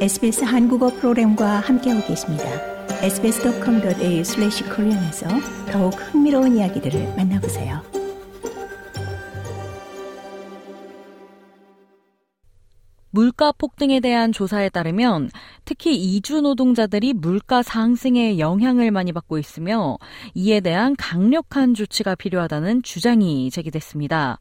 SBS 한국어 프로그램과 함께하고 계십니다. sbs.com.au/korean에서 더욱 흥미로운 이야기들을 만나보세요. 물가 폭등에 대한 조사에 따르면 특히 이주 노동자들이 물가 상승에 영향을 많이 받고 있으며 이에 대한 강력한 조치가 필요하다는 주장이 제기됐습니다.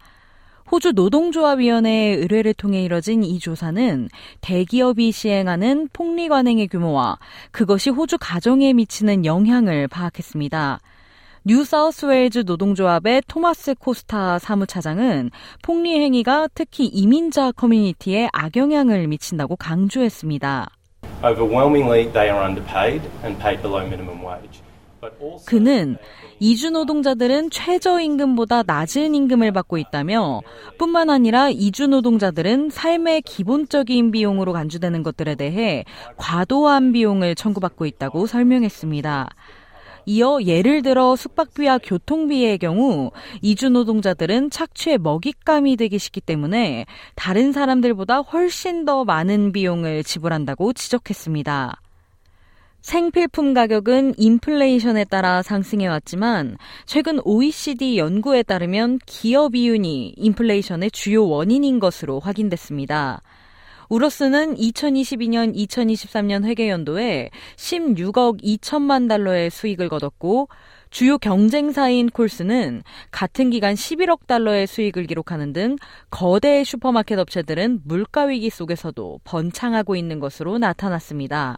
호주 노동조합위원회의 의뢰를 통해 이뤄진 이 조사는 대기업이 시행하는 폭리 관행의 규모와 그것이 호주 가정에 미치는 영향을 파악했습니다. 뉴사우스웨일즈 노동조합의 토마스 코스타 사무차장은 폭리 행위가 특히 이민자 커뮤니티에 악영향을 미친다고 강조했습니다. Overwhelmingly, they are underpaid and paid below minimum wage. 그는 이주 노동자들은 최저임금보다 낮은 임금을 받고 있다며 뿐만 아니라 이주 노동자들은 삶의 기본적인 비용으로 간주되는 것들에 대해 과도한 비용을 청구받고 있다고 설명했습니다. 이어 예를 들어 숙박비와 교통비의 경우 이주 노동자들은 착취의 먹잇감이 되기 쉽기 때문에 다른 사람들보다 훨씬 더 많은 비용을 지불한다고 지적했습니다. 생필품 가격은 인플레이션에 따라 상승해 왔지만 최근 OECD 연구에 따르면 기업 이윤이 인플레이션의 주요 원인인 것으로 확인됐습니다. 우로스는 2022년 2023년 회계연도에 16억 2천만 달러의 수익을 거뒀고 주요 경쟁사인 콜스는 같은 기간 11억 달러의 수익을 기록하는 등 거대 슈퍼마켓 업체들은 물가 위기 속에서도 번창하고 있는 것으로 나타났습니다.